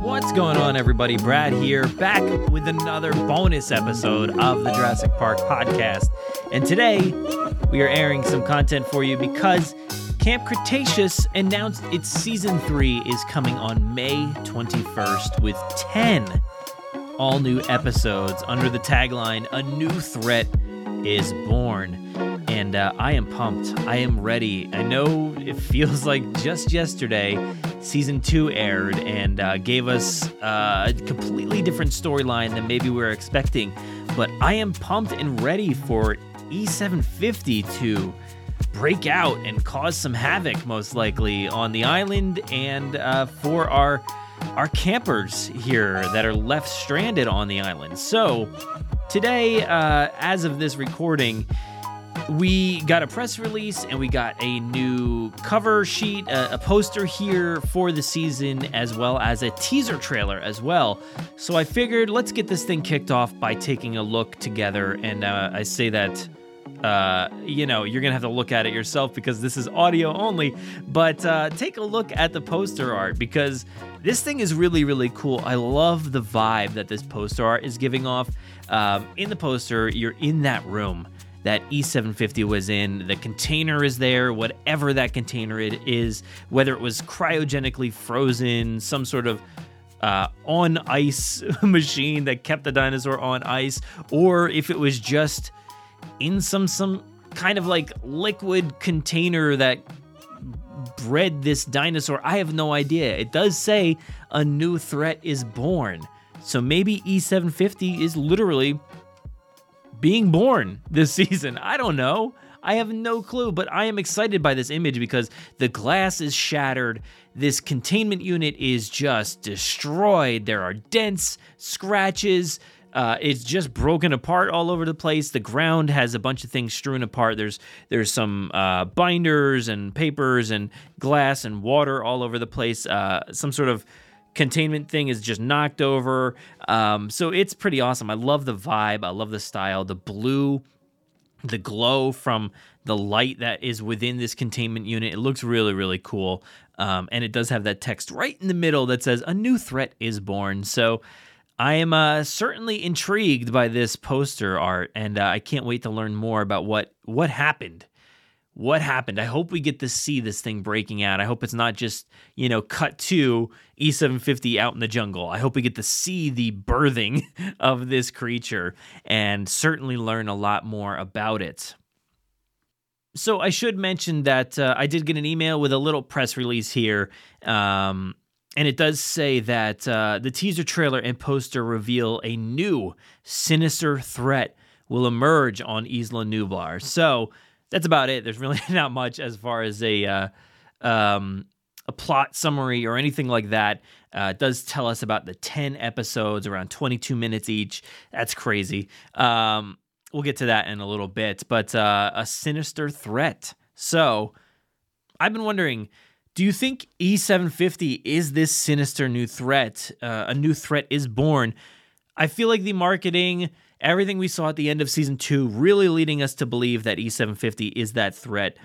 What's going on, everybody? Brad here, back with another bonus episode of the Jurassic Park podcast. And today, we are airing some content for you because Camp Cretaceous announced its season three is coming on May 21st with 10 all new episodes under the tagline A New Threat is Born. And uh, I am pumped. I am ready. I know it feels like just yesterday season two aired and uh, gave us uh, a completely different storyline than maybe we were expecting. But I am pumped and ready for E750 to break out and cause some havoc, most likely, on the island and uh, for our our campers here that are left stranded on the island. So today, uh, as of this recording, we got a press release and we got a new cover sheet, a, a, poster here for the season, as well as a teaser trailer as well. So I figured let's get this thing kicked off by taking a look together. And uh, I say that. Uh, you know, you're gonna have to look at it yourself because this is audio only. But uh, take a look at the poster art because this thing is really, really cool. I love the vibe that this poster art is giving off. Um, in the poster, you're in that room that E750 was in. The container is there, whatever that container it is, whether it was cryogenically frozen, some sort of uh, on ice machine that kept the dinosaur on ice, or if it was just in some some kind of like liquid container that bred this dinosaur. I have no idea. It does say a new threat is born. So maybe E750 is literally being born this season. I don't know. I have no clue, but I am excited by this image because the glass is shattered. This containment unit is just destroyed. There are dents, scratches. Uh, it's just broken apart all over the place. The ground has a bunch of things strewn apart. There's there's some uh, binders and papers and glass and water all over the place. Uh, some sort of containment thing is just knocked over. Um, so it's pretty awesome. I love the vibe. I love the style. The blue, the glow from the light that is within this containment unit. It looks really, really cool. Um, and it does have that text right in the middle that says, A new threat is born. So I am uh, certainly intrigued by this poster art, and uh, I can't wait to learn more about what, what happened what happened. I hope we get to see this thing breaking out. I hope it's not just, you know, cut to E750 out in the jungle. I hope we get to see the birthing of this creature and certainly learn a lot more about it. So I should mention that uh, I did get an email with a little press release here. Um, and it does say that uh, the teaser trailer and poster reveal a new sinister threat will emerge on Isla Nublar. So, that's about it. There's really not much as far as a uh, um, a plot summary or anything like that. Uh, it does tell us about the 10 episodes, around 22 minutes each. That's crazy. Um, we'll get to that in a little bit, but uh, a sinister threat. So I've been wondering do you think E750 is this sinister new threat? Uh, a new threat is born. I feel like the marketing everything we saw at the end of season two really leading us to believe that E750 is that threat.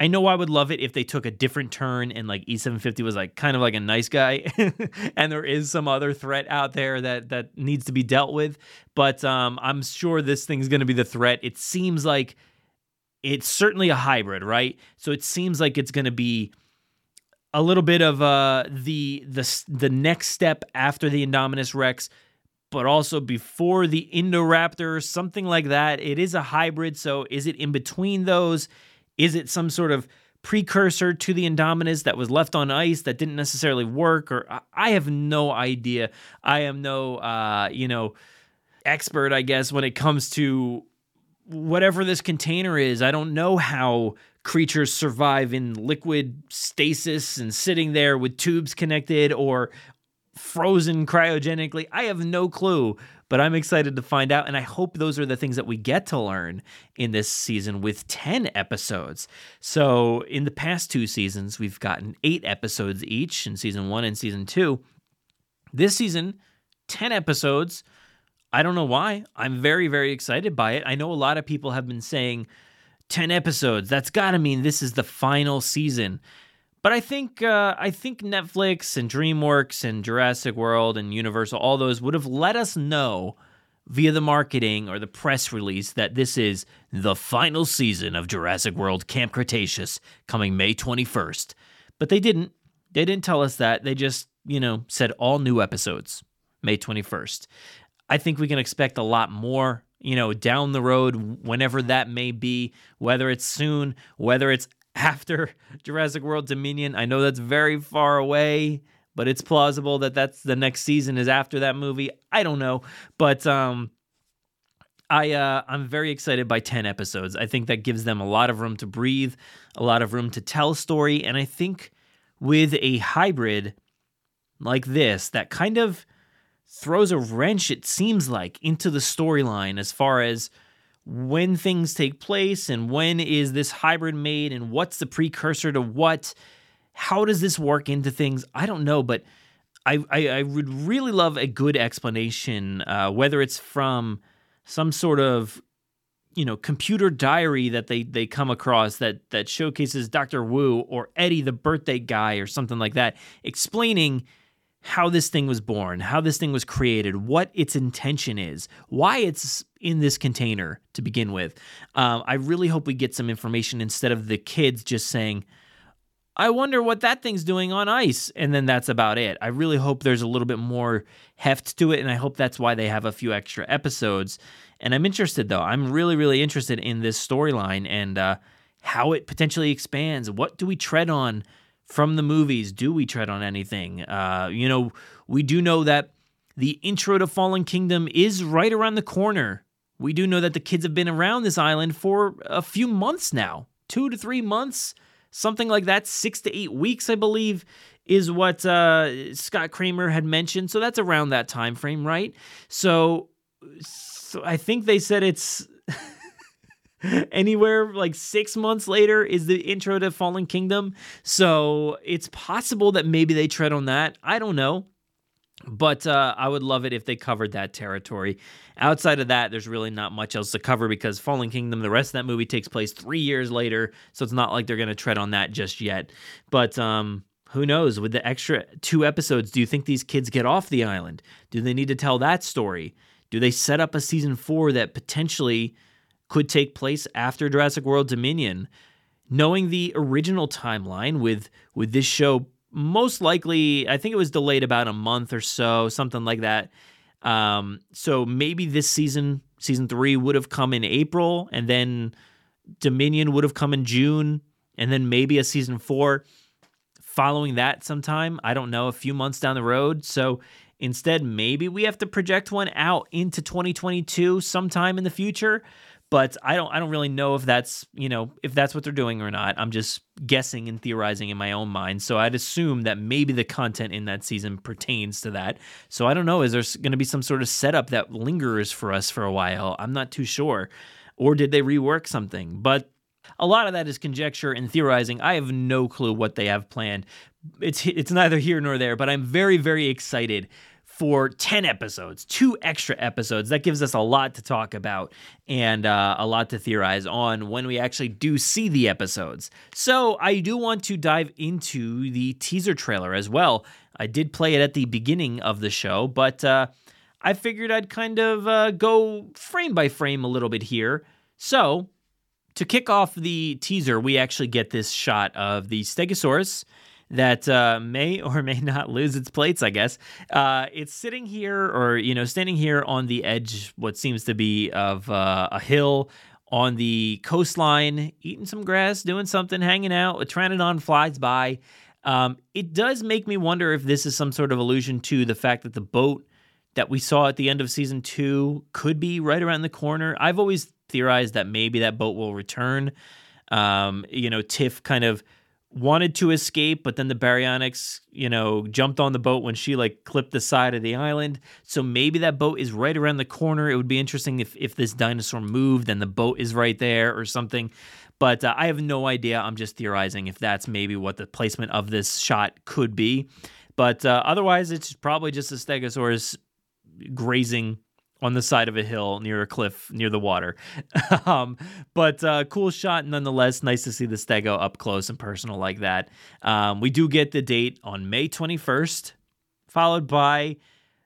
I know I would love it if they took a different turn and like E750 was like kind of like a nice guy and there is some other threat out there that that needs to be dealt with, but um I'm sure this thing's going to be the threat. It seems like it's certainly a hybrid, right? So it seems like it's going to be a little bit of uh the the the next step after the Indominus Rex but also before the Indoraptor, something like that. It is a hybrid, so is it in between those? Is it some sort of precursor to the Indominus that was left on ice that didn't necessarily work? Or I have no idea. I am no, uh, you know, expert, I guess, when it comes to whatever this container is. I don't know how creatures survive in liquid stasis and sitting there with tubes connected or frozen cryogenically. I have no clue, but I'm excited to find out. And I hope those are the things that we get to learn in this season with 10 episodes. So, in the past two seasons, we've gotten eight episodes each in season one and season two. This season, 10 episodes. I don't know why. I'm very, very excited by it. I know a lot of people have been saying 10 episodes. That's got to mean this is the final season. But I think uh, I think Netflix and DreamWorks and Jurassic World and Universal, all those would have let us know via the marketing or the press release that this is the final season of Jurassic World Camp Cretaceous coming May 21st. But they didn't. They didn't tell us that. They just, you know, said all new episodes May 21st. I think we can expect a lot more, you know, down the road, whenever that may be, whether it's soon, whether it's after Jurassic World Dominion. I know that's very far away, but it's plausible that that's the next season is after that movie. I don't know, but um I uh, I'm very excited by 10 episodes. I think that gives them a lot of room to breathe, a lot of room to tell story, and I think with a hybrid like this that kind of throws a wrench, it seems like, into the storyline as far as when things take place and when is this hybrid made and what's the precursor to what. How does this work into things? I don't know, but I, I, I would really love a good explanation, uh, whether it's from some sort of you know computer diary that they they come across that that showcases Dr. Wu or Eddie the birthday guy or something like that explaining how this thing was born, how this thing was created, what its intention is, why it's in this container to begin with. Um, I really hope we get some information instead of the kids just saying, I wonder what that thing's doing on ice. And then that's about it. I really hope there's a little bit more heft to it. And I hope that's why they have a few extra episodes. And I'm interested, though. I'm really, really interested in this storyline and uh, how it potentially expands. What do we tread on from the movies? Do we tread on anything? Uh, you know, we do know that the intro to Fallen Kingdom is right around the corner. We do know that the kids have been around this island for a few months now two to three months, something like that, six to eight weeks, I believe, is what uh, Scott Kreamer had mentioned. So that's around that time frame, right? So, so I think they said it's anywhere like six months later is the intro to Fallen Kingdom. So it's possible that maybe they tread on that. I don't know. But uh, I would love it if they covered that territory. Outside of that, there's really not much else to cover because Fallen Kingdom, the rest of that movie takes place three years later. So it's not like they're going to tread on that just yet. But um, who knows? With the extra two episodes, do you think these kids get off the island? Do they need to tell that story? Do they set up a season four that potentially could take place after Jurassic World Dominion. Knowing the original timeline with with this show most likely I think it was delayed about a month or so, something like that. Um, so maybe this season, season 3 would have come in April and then Dominion would have come in June and then maybe a season 4 following that sometime. I don't know, a few months down the road. So instead maybe we have to project one out into 2022 sometime in the future but I don't I don't really know if that's you know if that's what they're doing or not. I'm just guessing and theorizing in my own mind. So I'd assume that maybe the content in that season pertains to that. So I don't know. Is there going to be some sort of setup that lingers for us for a while? I'm not too sure. Or did they rework something? But a lot of that is conjecture and theorizing. I have no clue what they have planned. It's it's neither here nor there. But I'm very very excited for 10 episodes, two extra episodes. That gives us a lot to talk about and uh, a lot to theorize on when we actually do see the episodes. So, I do want to dive into the teaser trailer as well. I did play it at the beginning of the show, but uh, I figured I'd kind of uh, go frame by frame a little bit here. So, to kick off the teaser, we actually get this shot of the Stegosaurus that uh, may or may not lose its plates, I guess. Uh, it's sitting here or, you know, standing here on the edge, what seems to be of uh, a hill on the coastline, eating some grass, doing something, hanging out. A Pteranodon flies by. Um, it does make me wonder if this is some sort of allusion to the fact that the boat that we saw at the end of season two could be right around the corner. I've always theorized that maybe that boat will return. Um, you know, Tiff kind of wanted to escape, but then the baryonyx, you know, jumped on the boat when she like clipped the side of the island. So maybe that boat is right around the corner. It would be interesting if if this dinosaur moved and the boat is right there or something. But uh, I have no idea. I'm just theorizing if that's maybe what the placement of this shot could be. But uh, otherwise, it's probably just a stegosaurus grazing on the side of a hill near a cliff near the water. um, but uh, cool shot nonetheless. Nice to see the stego up close and personal like that. Um, we do get the date on May 21st, followed by.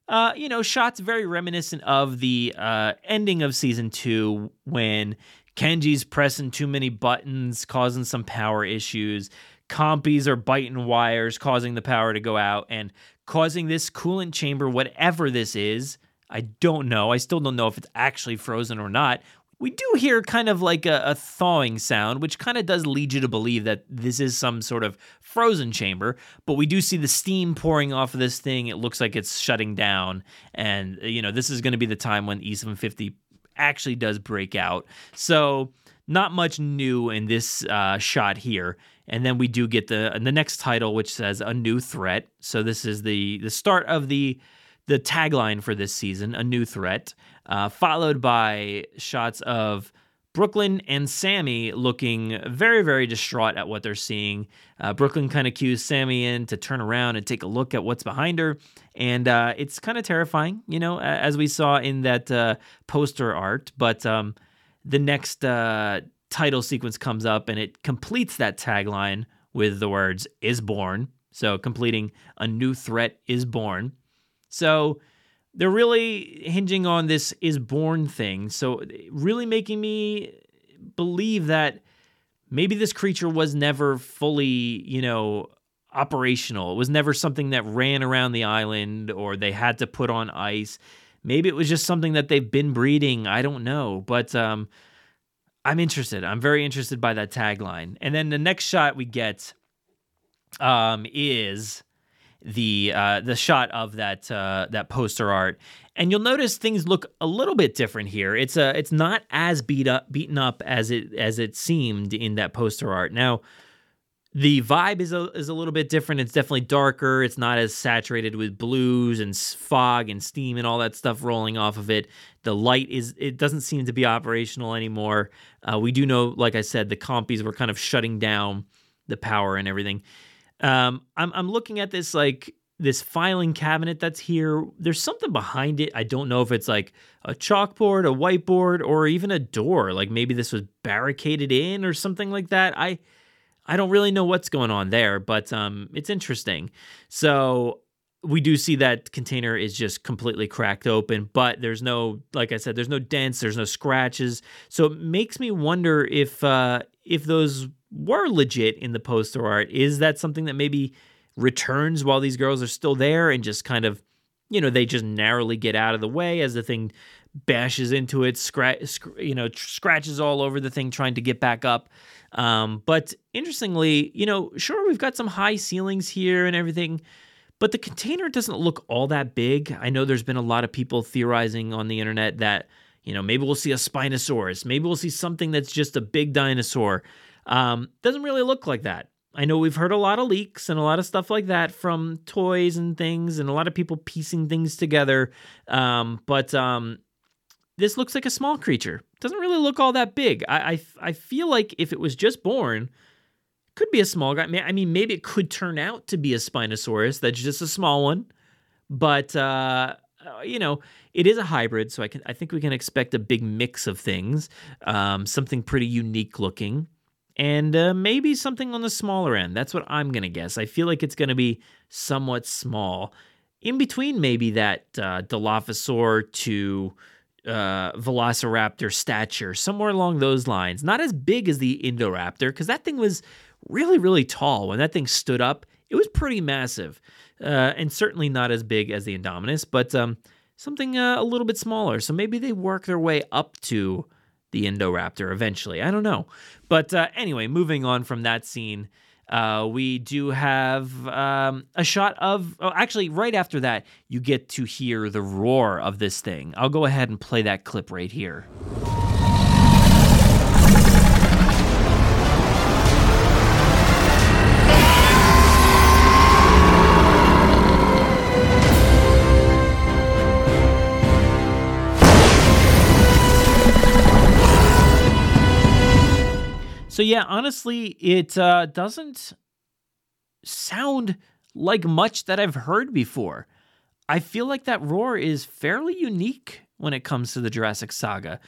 Uh, you know, shots very reminiscent of the uh, ending of season two when Kenji's pressing too many buttons, causing some power issues. Compies are biting wires, causing the power to go out and causing this coolant chamber, whatever this is, I don't know. I still don't know if it's actually frozen or not. We do hear kind of like a, a, thawing sound, which kind of does lead you to believe that this is some sort of frozen chamber. But we do see the steam pouring off of this thing. It looks like it's shutting down. And, you know, this is going to be the time when E750 actually does break out. So, not much new in this uh, shot here. And then we do get the the next title, which says a new threat. So this is the the start of the the tagline for this season, a new threat, uh, followed by shots of Brooklyn and Sammy looking very, very distraught at what they're seeing. Uh, Brooklyn kind of cues Sammy in to turn around and take a look at what's behind her. And uh, it's kind of terrifying, you know, as we saw in that uh, poster art. But um, the next uh, title sequence comes up and it completes that tagline with the words, is born. So completing a new threat is born. So they're really hinging on this is born thing. So really making me believe that maybe this creature was never fully, you know, operational. It was never something that ran around the island or they had to put on ice. Maybe it was just something that they've been breeding. I don't know. But um, I'm interested. I'm very interested by that tagline. And then the next shot we get um, is the uh, the shot of that uh, that poster art, and you'll notice things look a little bit different here. It's a uh, it's not as beat up beaten up as it as it seemed in that poster art. Now, the vibe is a is a little bit different. It's definitely darker. It's not as saturated with blues and fog and steam and all that stuff rolling off of it. The light is it doesn't seem to be operational anymore. Uh, we do know, like I said, the compies were kind of shutting down the power and everything. Um, I'm I'm looking at this like this filing cabinet that's here. There's something behind it. I don't know if it's like a chalkboard, a whiteboard, or even a door. Like maybe this was barricaded in or something like that. I I don't really know what's going on there, but um, it's interesting. So we do see that container is just completely cracked open, but there's no, like I said, there's no dents, there's no scratches. So it makes me wonder if uh, if those were legit in the poster art. Is that something that maybe returns while these girls are still there and just kind of, you know, they just narrowly get out of the way as the thing bashes into it, scratch, you know, tr- scratches all over the thing trying to get back up. Um, but interestingly, you know, sure we've got some high ceilings here and everything, but the container doesn't look all that big. I know there's been a lot of people theorizing on the internet that you know maybe we'll see a Spinosaurus, maybe we'll see something that's just a big dinosaur. Um, doesn't really look like that. I know we've heard a lot of leaks and a lot of stuff like that from toys and things, and a lot of people piecing things together. Um, but um, this looks like a small creature. Doesn't really look all that big. I, I, I feel like if it was just born, could be a small guy. I mean, maybe it could turn out to be a Spinosaurus. That's just a small one. But uh, uh, you know, it is a hybrid, so I can I think we can expect a big mix of things. Um, something pretty unique looking and uh, maybe something on the smaller end. That's what I'm going to guess. I feel like it's going to be somewhat small, in between maybe that uh, Dilophosaur to uh, Velociraptor stature, somewhere along those lines. Not as big as the Indoraptor, because that thing was really, really tall. When that thing stood up, it was pretty massive, uh, and certainly not as big as the Indominus, but um, something uh, a little bit smaller. So maybe they work their way up to the Indoraptor eventually. I don't know. But uh, anyway, moving on from that scene, uh, we do have um, a shot of. Oh, actually, right after that, you get to hear the roar of this thing. I'll go ahead and play that clip right here. So yeah, honestly, it uh, doesn't sound like much that I've heard before. I feel like that roar is fairly unique when it comes to the Jurassic Saga.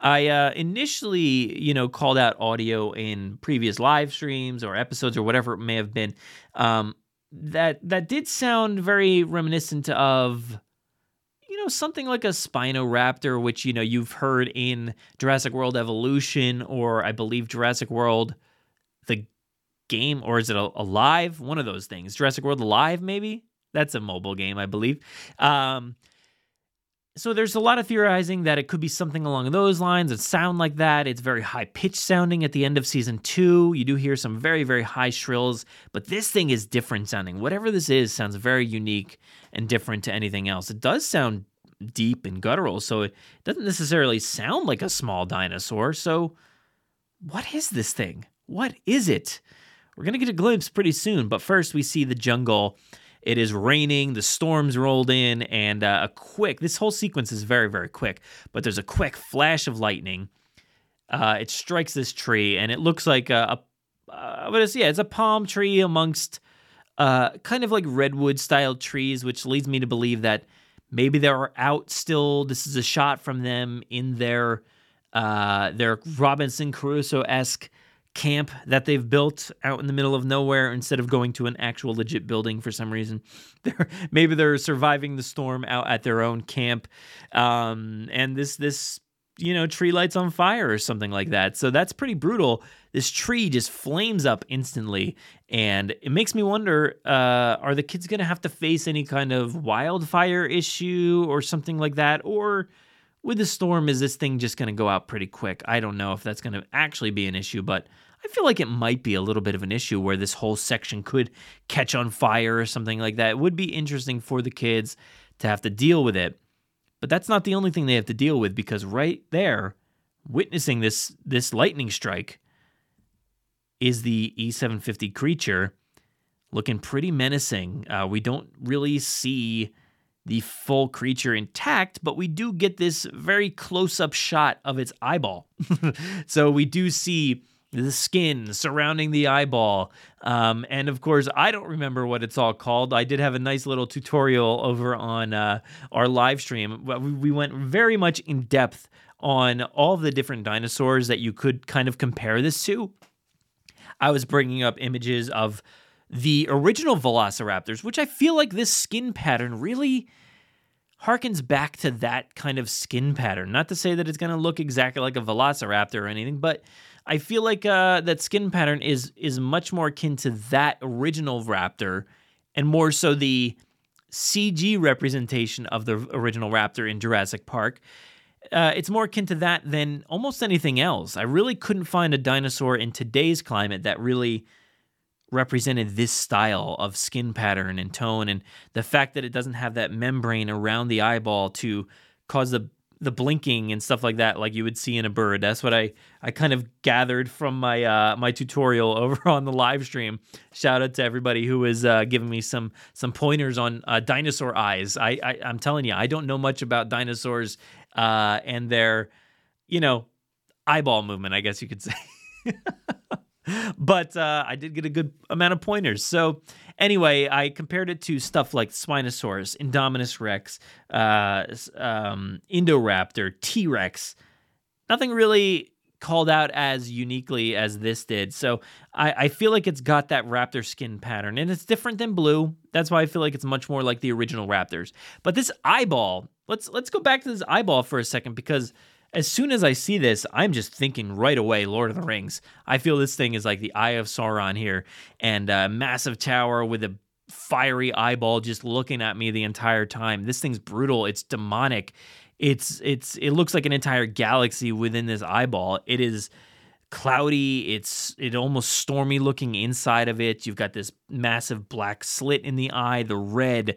I uh, initially, you know, called out audio in previous live streams or episodes or whatever it may have been. Um, that that did sound very reminiscent of, you know, something like a Spinoraptor, which you know you've heard in Jurassic World Evolution or I believe Jurassic World, the game, or is it Alive? One of those things. Jurassic World Alive, maybe. That's a mobile game, I believe. Um, so there's a lot of theorizing that it could be something along those lines and sound like that. It's very high pitched sounding at the end of season two. You do hear some very, very high shrills, but this thing is different sounding. Whatever this is sounds very unique and different to anything else. It does sound deep and guttural, so it doesn't necessarily sound like a small dinosaur. So, what is this thing? What is it? We're going to get a glimpse pretty soon, but first we see the jungle it is raining, the storms rolled in, and uh, a quick, this whole sequence is very, very quick, but there's a quick flash of lightning. Uh, it strikes this tree, and it looks like a, a uh, what is, yeah, it's a palm tree amongst uh, kind of like redwood style trees, which leads me to believe that maybe they're out still. This is a shot from them in their uh, their Robinson Crusoe esque camp that they've built out in the middle of nowhere instead of going to an actual legit building for some reason. They're, maybe they're surviving the storm out at their own camp, um, and this this you know tree lights on fire or something like that. So that's pretty brutal. This tree just flames up instantly, and it makes me wonder: uh, Are the kids going to have to face any kind of wildfire issue or something like that, or with the storm, is this thing just going to go out pretty quick? I don't know if that's going to actually be an issue, but I feel like it might be a little bit of an issue where this whole section could catch on fire or something like that. It would be interesting for the kids to have to deal with it. But that's not the only thing they have to deal with because right there, witnessing this this lightning strike is the E750 creature looking pretty menacing. Uh, we don't really see the full creature intact, but we do get this very close up shot of its eyeball. so we do see the skin surrounding the eyeball. Um, and of course, I don't remember what it's all called. I did have a nice little tutorial over on uh, our live stream. We went very much in depth on all the different dinosaurs that you could kind of compare this to. I was bringing up images of the original velociraptors, which I feel like this skin pattern really harkens back to that kind of skin pattern. Not to say that it's going to look exactly like a velociraptor or anything, but I feel like uh, that skin pattern is is much more akin to that original raptor, and more so the CG representation of the original raptor in Jurassic Park. Uh, it's more akin to that than almost anything else. I really couldn't find a dinosaur in today's climate that really represented this style of skin pattern and tone and the fact that it doesn't have that membrane around the eyeball to cause the the blinking and stuff like that like you would see in a bird. That's what i i kind of gathered from my uh my tutorial over on the live stream. Shout out to everybody who was uh giving me some some pointers on uh, dinosaur eyes. I, I i'm telling you i don't know much about dinosaurs uh and their you know eyeball movement i guess you could say. But uh, I did get a good amount of pointers. So anyway, I compared it to stuff like Spinosaurus, Indominus Rex, uh, um, Indoraptor, T Rex. Nothing really called out as uniquely as this did. So I, I, feel like it's got that raptor skin pattern, and it's different than blue. That's why I feel like it's much more like the original Raptors. But this eyeball, let's let's go back to this eyeball for a second because as soon as I see this, I'm just thinking right away Lord of the Rings. I feel this thing is like the Eye of Sauron here, and a massive tower with a fiery eyeball just looking at me the entire time. This thing's brutal. It's demonic. It's it's it looks like an entire galaxy within this eyeball. It is cloudy. It's it almost stormy looking inside of it. You've got this massive black slit in the eye, the red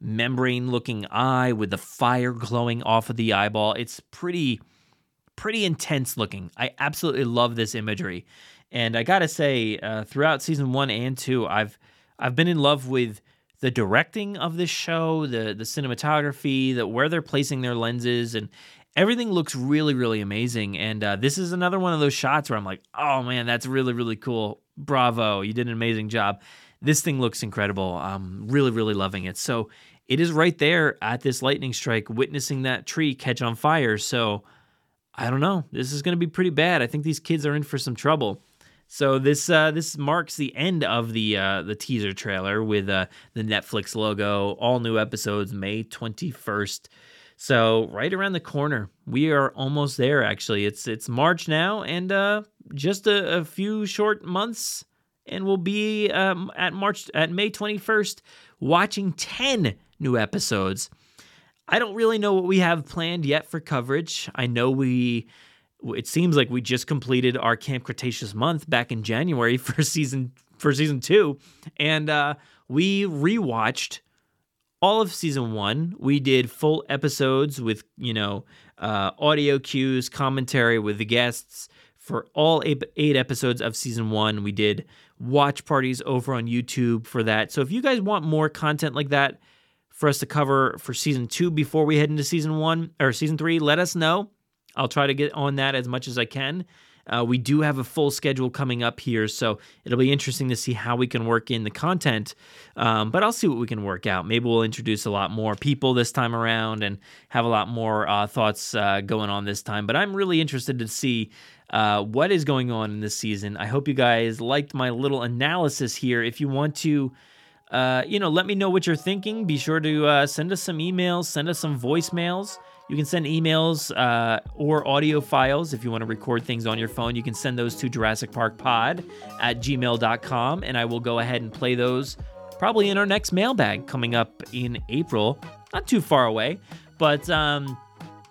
membrane looking eye with the fire glowing off of the eyeball. It's pretty pretty intense looking. I absolutely love this imagery, and I gotta say, uh, throughout season one and two, I've I've been in love with the directing of this show, the the cinematography, the where they're placing their lenses, and everything looks really really amazing. And uh, this is another one of those shots where I'm like, oh man, that's really really cool. Bravo, you did an amazing job. this thing looks incredible. I'm really, really loving it. So it is right there at this lightning strike, witnessing that tree catch on fire. So I don't know. This is going to be pretty bad. I think these kids are in for some trouble. So this uh, this marks the end of the uh, the teaser trailer with uh, the Netflix logo. All new episodes May twenty first. So right around the corner, we are almost there. Actually, it's it's March now, and uh, just a, a few short months, and we'll be um, at March at May twenty first, watching ten new episodes. I don't really know what we have planned yet for coverage. I know we it seems like we just completed our Camp Cretaceous month back in January for season for season 2 and uh, we rewatched all of season 1. We did full episodes with, you know, uh, audio cues, commentary with the guests for all eight, eight episodes of season 1. We did watch parties over on YouTube for that. So if you guys want more content like that, for us to cover for season two before we head into season one or season three, let us know. I'll try to get on that as much as I can. Uh, we do have a full schedule coming up here, so it'll be interesting to see how we can work in the content. Um, but I'll see what we can work out. Maybe we'll introduce a lot more people this time around and have a lot more uh, thoughts uh, going on this time. But I'm really interested to see uh, what is going on in this season. I hope you guys liked my little analysis here. If you want to uh, you know, let me know what you're thinking. Be sure to uh, send us some emails, send us some voicemails. You can send emails uh, or audio files if you want to record things on your phone. You can send those to Jurassic Park Pod at gmail.com, and I will go ahead and play those probably in our next mailbag coming up in April. Not too far away, but um,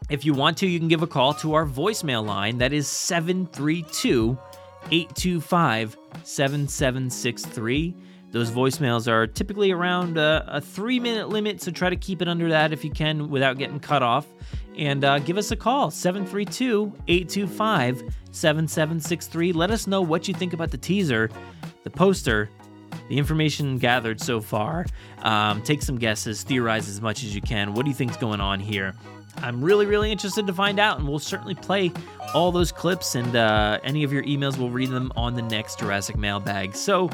if you want to, you can give a call to our voicemail line. That is 732 825 7763. Those voicemails are typically around a, a three minute limit, so try to keep it under that if you can without getting cut off. And uh, give us a call, 732 825 7763. Let us know what you think about the teaser, the poster, the information gathered so far. Um, take some guesses, theorize as much as you can. What do you think's going on here? I'm really, really interested to find out, and we'll certainly play all those clips and uh, any of your emails. We'll read them on the next Jurassic Mailbag. So,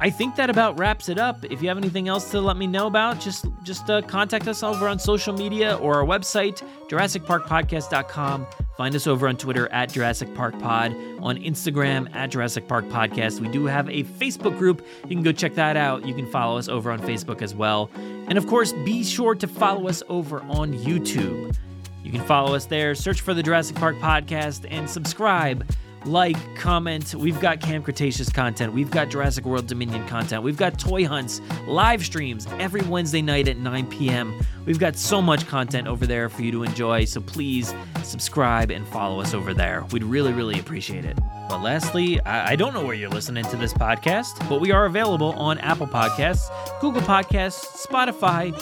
I think that about wraps it up. If you have anything else to let me know about, just just uh, contact us over on social media or our website, JurassicParkPodcast.com. Find us over on Twitter at Jurassic Park Pod, on Instagram at Jurassic Park Podcast. We do have a Facebook group. You can go check that out. You can follow us over on Facebook as well. And of course, be sure to follow us over on YouTube. You can follow us there, search for the Jurassic Park Podcast, and subscribe like, comment. We've got Camp Cretaceous content. We've got Jurassic World Dominion content. We've got toy hunts, live streams every Wednesday night at 9 p.m. We've got so much content over there for you to enjoy. So please subscribe and follow us over there. We'd really, really appreciate it. But lastly, I don't know where you're listening to this podcast, but we are available on Apple Podcasts, Google Podcasts, Spotify,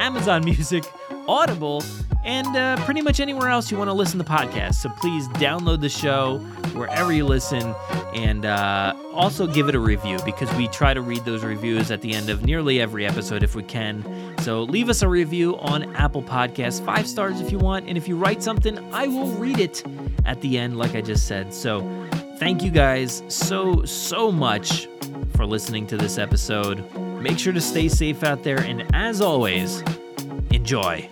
Amazon Music, Audible, and uh, pretty much anywhere else you want to listen to podcasts. So please download the show wherever you listen and uh, also give it a review because we try to read those reviews at the end of nearly every episode if we can. So leave us a review on Apple Podcasts, five stars if you want. And if you write something, I will read it at the end, like I just said. So thank you guys so, so much for listening to this episode. Make sure to stay safe out there. And as always, enjoy.